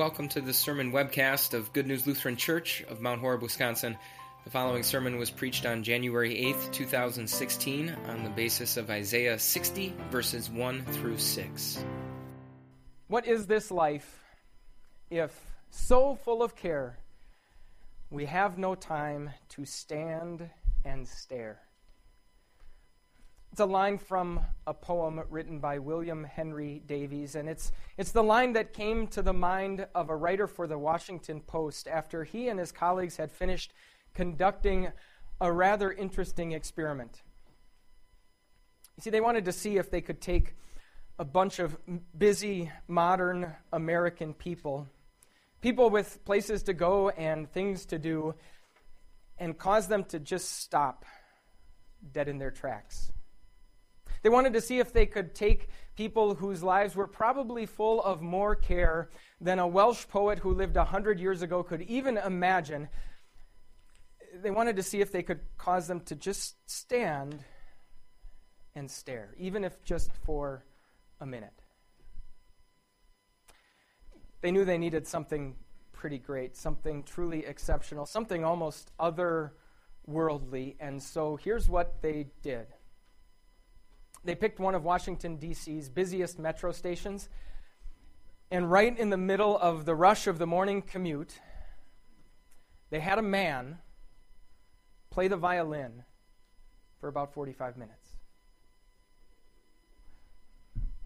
welcome to the sermon webcast of Good News Lutheran Church of Mount Horeb, Wisconsin. The following sermon was preached on January 8th, 2016, on the basis of Isaiah 60, verses 1 through 6. What is this life if, so full of care, we have no time to stand and stare? It's a line from a poem written by William Henry Davies, and it's, it's the line that came to the mind of a writer for the Washington Post after he and his colleagues had finished conducting a rather interesting experiment. You see, they wanted to see if they could take a bunch of busy, modern American people, people with places to go and things to do, and cause them to just stop dead in their tracks. They wanted to see if they could take people whose lives were probably full of more care than a Welsh poet who lived a hundred years ago could even imagine. They wanted to see if they could cause them to just stand and stare, even if just for a minute. They knew they needed something pretty great, something truly exceptional, something almost otherworldly, and so here's what they did they picked one of Washington, D.C.'s busiest metro stations. And right in the middle of the rush of the morning commute, they had a man play the violin for about 45 minutes.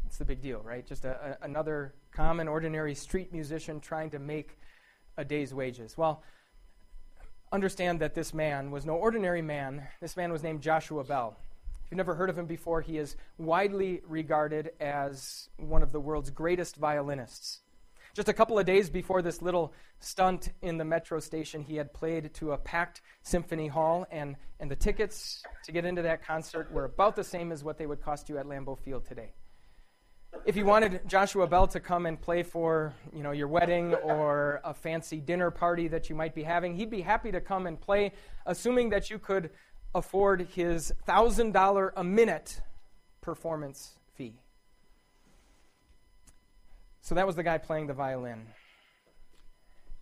It's the big deal, right? Just a, a, another common, ordinary street musician trying to make a day's wages. Well, understand that this man was no ordinary man. This man was named Joshua Bell. If you've never heard of him before, he is widely regarded as one of the world's greatest violinists. Just a couple of days before this little stunt in the metro station, he had played to a packed symphony hall, and, and the tickets to get into that concert were about the same as what they would cost you at Lambeau Field today. If you wanted Joshua Bell to come and play for you know, your wedding or a fancy dinner party that you might be having, he'd be happy to come and play, assuming that you could afford his $1,000 a minute performance fee. So that was the guy playing the violin.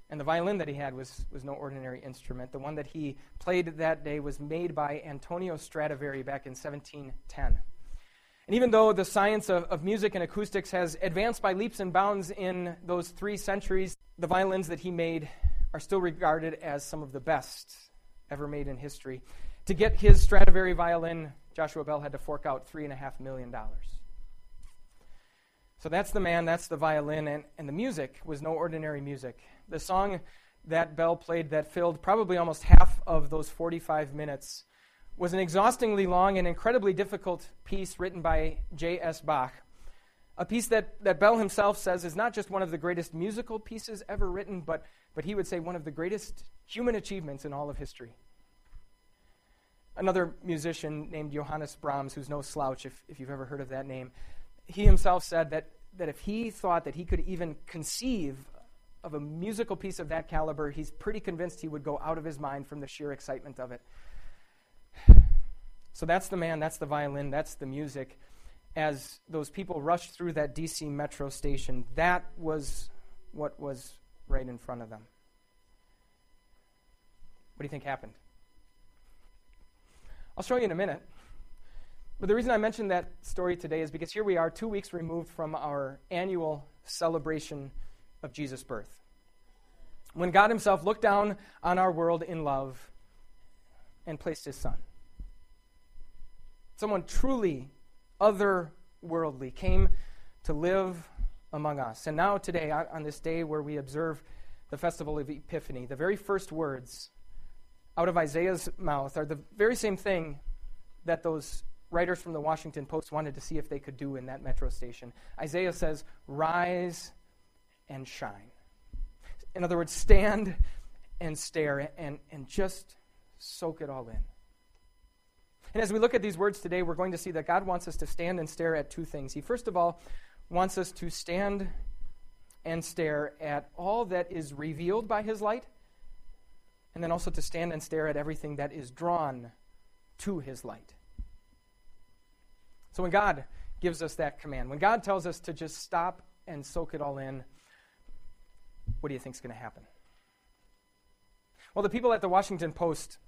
And the violin that he had was, was no ordinary instrument. The one that he played that day was made by Antonio Stradivari back in 1710. And even though the science of, of music and acoustics has advanced by leaps and bounds in those three centuries, the violins that he made are still regarded as some of the best ever made in history. To get his Stradivari violin, Joshua Bell had to fork out $3.5 million. So that's the man, that's the violin, and, and the music was no ordinary music. The song that Bell played that filled probably almost half of those 45 minutes was an exhaustingly long and incredibly difficult piece written by J.S. Bach. A piece that, that Bell himself says is not just one of the greatest musical pieces ever written, but, but he would say one of the greatest human achievements in all of history another musician named Johannes Brahms, who's no slouch if, if you've ever heard of that name, he himself said that, that if he thought that he could even conceive of a musical piece of that caliber, he's pretty convinced he would go out of his mind from the sheer excitement of it. So that's the man, that's the violin, that's the music. As those people rushed through that DC metro station, that was what was right in front of them. What do you think happened? I'll show you in a minute. But the reason I mention that story today is because here we are, two weeks removed from our annual celebration of Jesus' birth. When God Himself looked down on our world in love and placed His Son. Someone truly otherworldly came to live among us. And now, today, on this day where we observe the festival of Epiphany, the very first words out of Isaiah's mouth are the very same thing that those writers from the Washington Post wanted to see if they could do in that metro station. Isaiah says, Rise and shine. In other words, stand and stare and, and just soak it all in. And as we look at these words today, we're going to see that God wants us to stand and stare at two things. He, first of all, wants us to stand and stare at all that is revealed by His light and then also to stand and stare at everything that is drawn to his light. So when God gives us that command, when God tells us to just stop and soak it all in, what do you think is going to happen? Well, the people at the Washington Post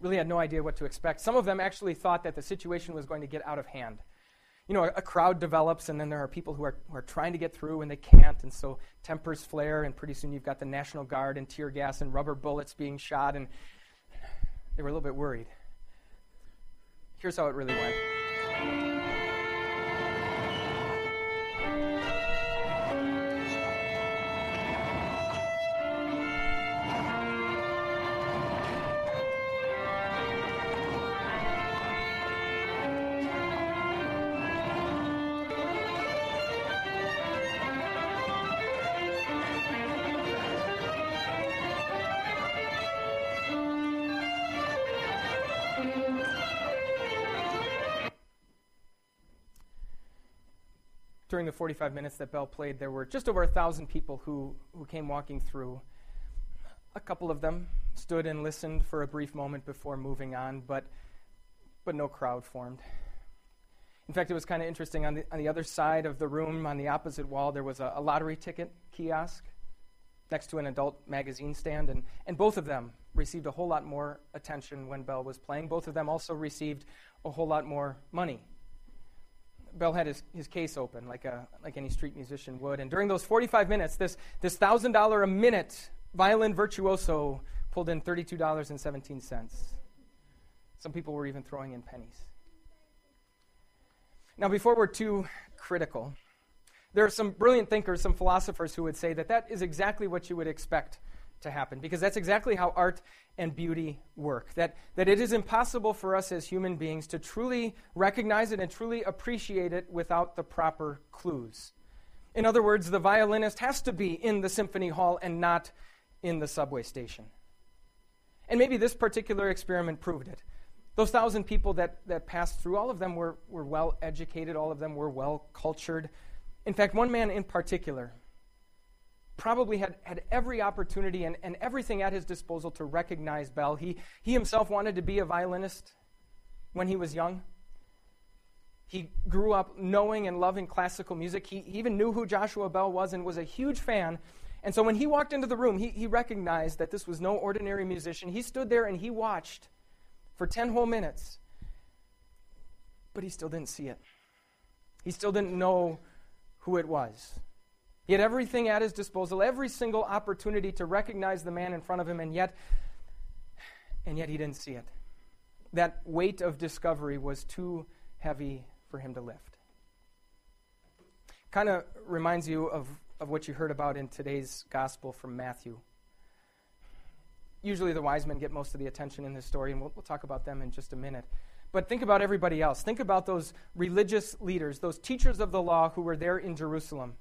really had no idea what to expect. Some of them actually thought that the situation was going to get out of hand. You know, a, a, crowd develops, and then there are people who are, who are trying to get through and they can't, and so tempers flare, and pretty soon you've got the National Guard and tear gas and rubber bullets being shot, and they were a little bit worried. Here's how it really went. During the 45 minutes that Bell played, there were just over a thousand people who, who came walking through. A couple of them stood and listened for a brief moment before moving on, but, but no crowd formed. In fact, it was kind of interesting. On the, on the other side of the room, on the opposite wall, there was a, a lottery ticket kiosk next to an adult magazine stand, and, and both of them received a whole lot more attention when Bell was playing. Both of them also received a whole lot more money Bell had his, his case open like, a, like any street musician would. And during those 45 minutes, this, this $1,000 a minute violin virtuoso pulled in $32.17. Some people were even throwing in pennies. Now, before we're too critical, there are some brilliant thinkers, some philosophers who would say that that is exactly what you would expect to happen because that's exactly how art and beauty work. That, that it is impossible for us as human beings to truly recognize it and truly appreciate it without the proper clues. In other words, the violinist has to be in the symphony hall and not in the subway station. And maybe this particular experiment proved it. Those thousand people that, that passed through, all of them were, were well educated, all of them were well cultured. In fact, one man in particular, probably had, had every opportunity and, and everything at his disposal to recognize Bell. He, he himself wanted to be a violinist when he was young. He grew up knowing and loving classical music. He, even knew who Joshua Bell was and was a huge fan. And so when he walked into the room, he, he recognized that this was no ordinary musician. He stood there and he watched for 10 whole minutes, but he still didn't see it. He still didn't know who it was. He had everything at his disposal, every single opportunity to recognize the man in front of him, and yet, and yet he didn't see it. That weight of discovery was too heavy for him to lift. Kind of reminds you of, of what you heard about in today's gospel from Matthew. Usually the wise men get most of the attention in this story, and we'll, we'll talk about them in just a minute. But think about everybody else. Think about those religious leaders, those teachers of the law who were there in Jerusalem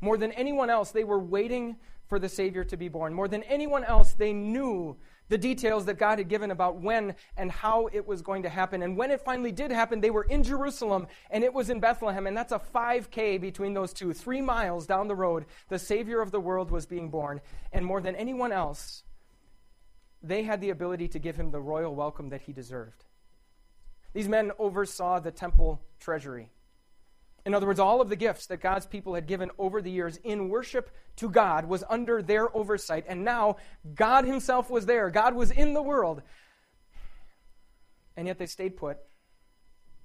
more than anyone else, they were waiting for the Savior to be born. More than anyone else, they knew the details that God had given about when and how it was going to happen. And when it finally did happen, they were in Jerusalem and it was in Bethlehem. And that's a 5K between those two. Three miles down the road, the Savior of the world was being born. And more than anyone else, they had the ability to give him the royal welcome that he deserved. These men oversaw the temple treasury. In other words, all of the gifts that God's people had given over the years in worship to God was under their oversight. And now God Himself was there, God was in the world. And yet they stayed put.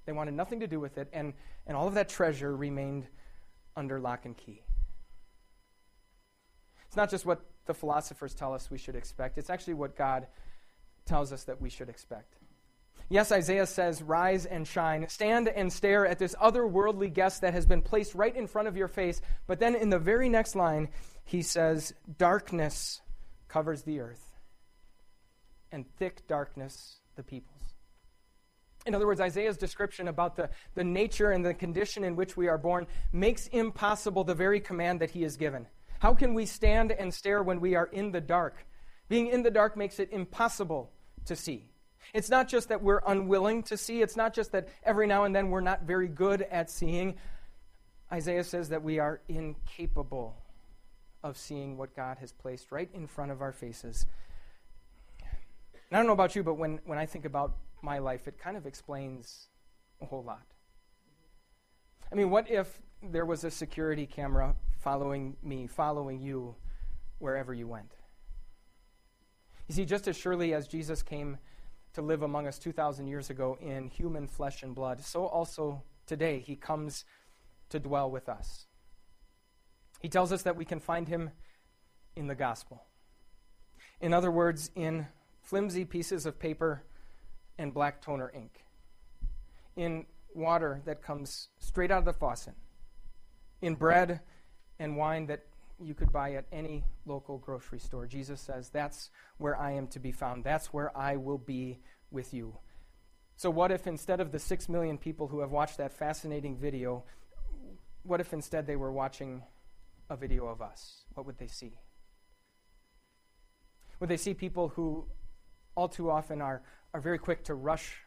They wanted nothing to do with it. And, and all of that treasure remained under lock and key. It's not just what the philosophers tell us we should expect, it's actually what God tells us that we should expect. Yes, Isaiah says, Rise and shine. Stand and stare at this otherworldly guest that has been placed right in front of your face. But then in the very next line, he says, Darkness covers the earth, and thick darkness the peoples. In other words, Isaiah's description about the, the nature and the condition in which we are born makes impossible the very command that he has given. How can we stand and stare when we are in the dark? Being in the dark makes it impossible to see. It's not just that we're unwilling to see, it's not just that every now and then we're not very good at seeing. Isaiah says that we are incapable of seeing what God has placed right in front of our faces. And I don't know about you, but when, when I think about my life, it kind of explains a whole lot. I mean, what if there was a security camera following me, following you wherever you went. You see, just as surely as Jesus came to live among us 2,000 years ago in human flesh and blood, so also today he comes to dwell with us. He tells us that we can find him in the gospel. In other words, in flimsy pieces of paper and black toner ink, in water that comes straight out of the faucet, in bread and wine that you could buy at any local grocery store. Jesus says, That's where I am to be found. That's where I will be with you. So, what if instead of the six million people who have watched that fascinating video, what if instead they were watching a video of us? What would they see? Would they see people who all too often are, are very quick to rush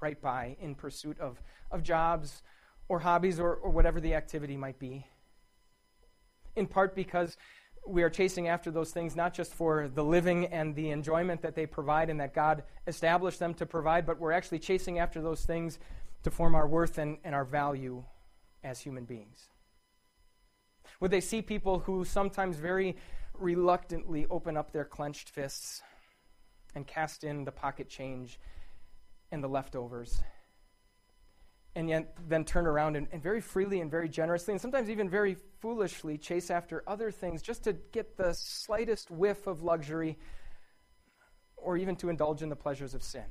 right by in pursuit of, of jobs or hobbies or, or whatever the activity might be? In part because we are chasing after those things not just for the living and the enjoyment that they provide and that God established them to provide, but we're actually chasing after those things to form our worth and, and our value as human beings. Would they see people who sometimes very reluctantly open up their clenched fists and cast in the pocket change and the leftovers? And yet then turn around and, and, very freely and very generously, and sometimes even very foolishly, chase after other things just to get the slightest whiff of luxury or even to indulge in the pleasures of sin?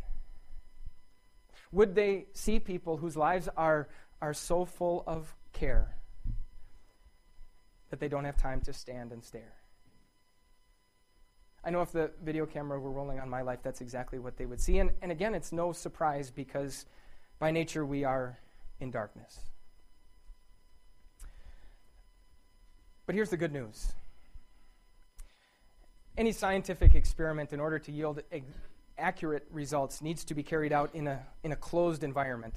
Would they see people whose lives are, are so full of care that they don't have time to stand and stare? I know if the video camera were rolling on my life, that's exactly what they would see. And, and again, it's no surprise because by nature we are in darkness. But here's the good news any scientific experiment, in order to yield accurate results, needs to be carried out in a, in a closed environment.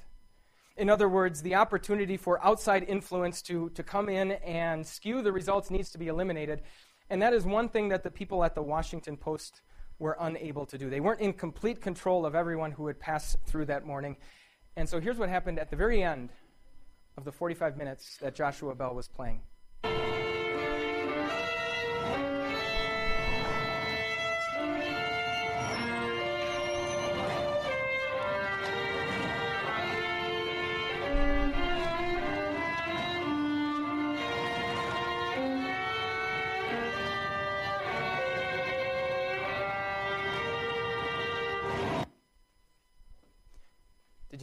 In other words, the opportunity for outside influence to, to come in and skew the results needs to be eliminated. And that is one thing that the people at the Washington Post were unable to do. They weren't in complete control of everyone who would pass through that morning. And so here's what happened at the very end of the 45 minutes that Joshua Bell was playing.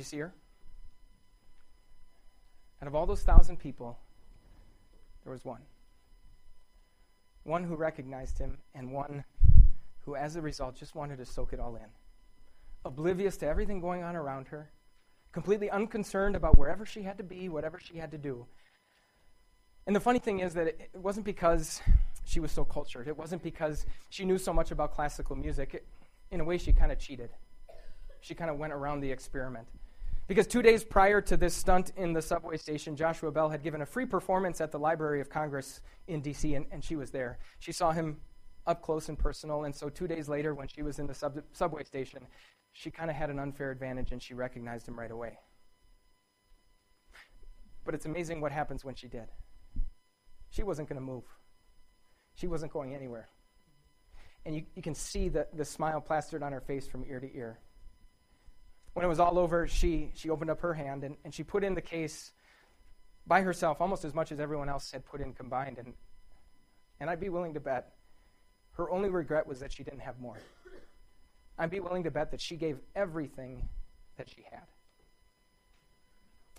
See her? Out of all those thousand people, there was one. One who recognized him, and one who, as a result, just wanted to soak it all in. Oblivious to everything going on around her, completely unconcerned about wherever she had to be, whatever she had to do. And the funny thing is that it, wasn't because she was so cultured, it wasn't because she knew so much about classical music. It, in a way, she kind of cheated. She kind of went around the experiment. Because two days prior to this stunt in the subway station, Joshua Bell had given a free performance at the Library of Congress in D.C., and, and she was there. She saw him up close and personal, and so two days later, when she was in the sub- subway station, she kind of had an unfair advantage and she recognized him right away. But it's amazing what happens when she did. She wasn't going to move, she wasn't going anywhere. And you, you can see the, the smile plastered on her face from ear to ear when it was all over, she, she opened up her hand and, and she put in the case by herself almost as much as everyone else had put in combined. And, and I'd be willing to bet her only regret was that she didn't have more. I'd be willing to bet that she gave everything that she had.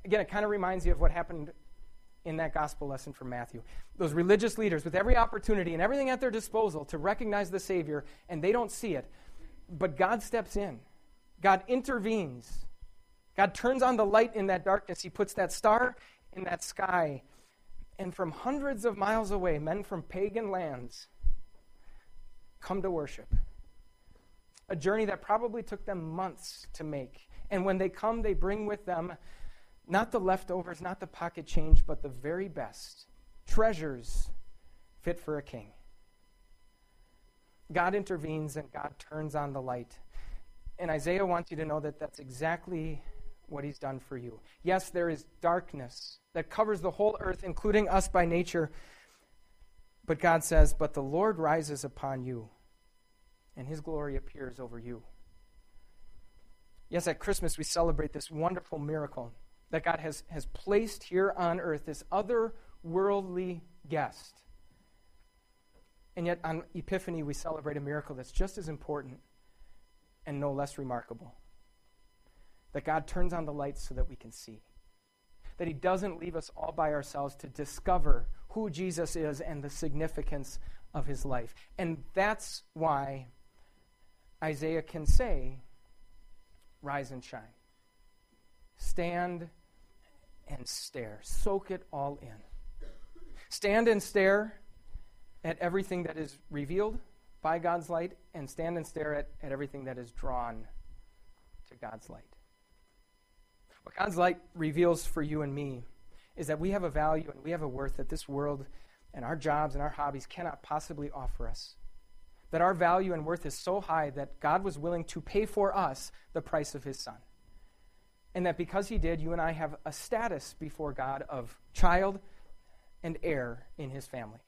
Again, it kind of reminds you of what happened in that gospel lesson from Matthew. Those religious leaders, with every opportunity and everything at their disposal to recognize the Savior, and they don't see it, but God steps in God intervenes. God turns on the light in that darkness. He puts that star in that sky. And from hundreds of miles away, men from pagan lands come to worship. A journey that probably took them months to make. And when they come, they bring with them not the leftovers, not the pocket change, but the very best treasures fit for a king. God intervenes and God turns on the light. And Isaiah wants you to know that that's exactly what he's done for you. Yes, there is darkness that covers the whole earth, including us by nature. But God says, But the Lord rises upon you, and his glory appears over you. Yes, at Christmas we celebrate this wonderful miracle that God has, has placed here on earth, this otherworldly guest. And yet on Epiphany we celebrate a miracle that's just as important and no less remarkable. That God turns on the lights so that we can see. That He doesn't leave us all by ourselves to discover who Jesus is and the significance of His life. And that's why Isaiah can say, Rise and shine. Stand and stare. Soak it all in. Stand and stare at everything that is revealed by God's light, and stand and stare at, at everything that is drawn to God's light. What God's light reveals for you and me is that we have a value and we have a worth that this world and our jobs and our hobbies cannot possibly offer us. That our value and worth is so high that God was willing to pay for us the price of his son. And that because he did, you and I have a status before God of child and heir in his family.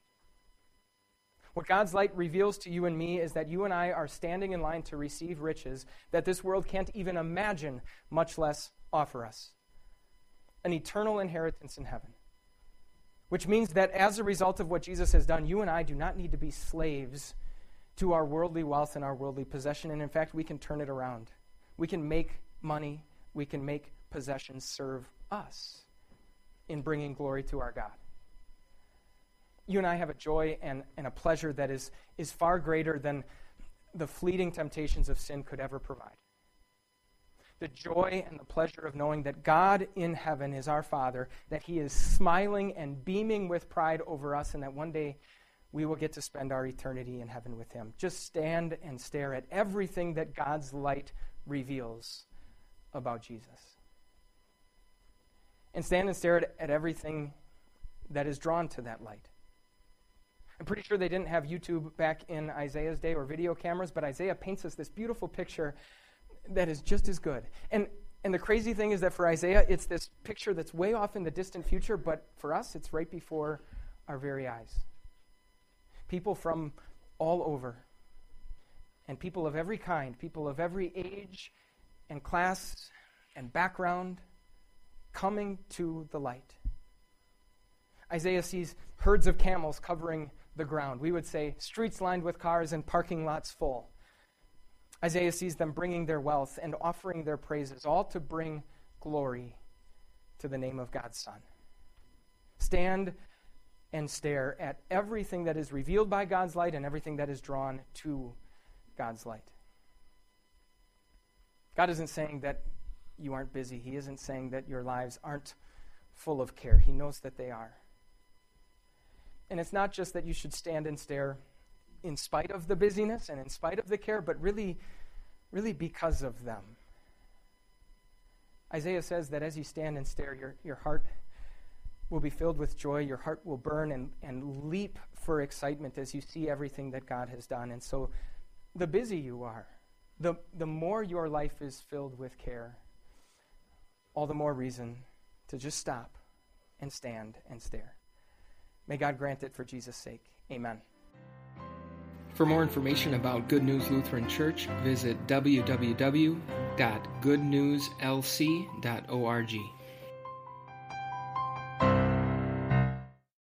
What God's light reveals to you and me is that you and I are standing in line to receive riches that this world can't even imagine, much less offer us an eternal inheritance in heaven. Which means that as a result of what Jesus has done, you and I do not need to be slaves to our worldly wealth and our worldly possession. And in fact, we can turn it around. We can make money, we can make possessions serve us in bringing glory to our God. You and I have a joy and, and a pleasure that is, is far greater than the fleeting temptations of sin could ever provide the joy and the pleasure of knowing that God in heaven is our Father, that He is smiling and beaming with pride over us, and that one day we will get to spend our eternity in heaven with Him. Just stand and stare at everything that God's light reveals about Jesus. And stand and stare at, at everything that is drawn to that light. I'm pretty sure they didn't have YouTube back in Isaiah's day or video cameras, but Isaiah paints us this beautiful picture that is just as good. And and the crazy thing is that for Isaiah, it's this picture that's way off in the distant future, but for us, it's right before our very eyes. People from all over, and people of every kind, people of every age and class and background, coming to the light. Isaiah sees herds of camels covering the ground. We would say streets lined with cars and parking lots full. Isaiah sees them bringing their wealth and offering their praises, all to bring glory to the name of God's Son. Stand and stare at everything that is revealed by God's light and everything that is drawn to God's light. God isn't saying that you aren't busy. He isn't saying that your lives aren't full of care. He knows that they are. And it's not just that you should stand and stare in spite of the busyness and in spite of the care, but really, really because of them. Isaiah says that as you stand and stare, your, your heart will be filled with joy. Your heart will burn and, and leap for excitement as you see everything that God has done. And so, the busy you are, the, the more your life is filled with care, all the more reason to just stop and stand and stare. May God grant it for Jesus' sake. Amen. For more information about Good News Lutheran Church, visit www.goodnewslc.org.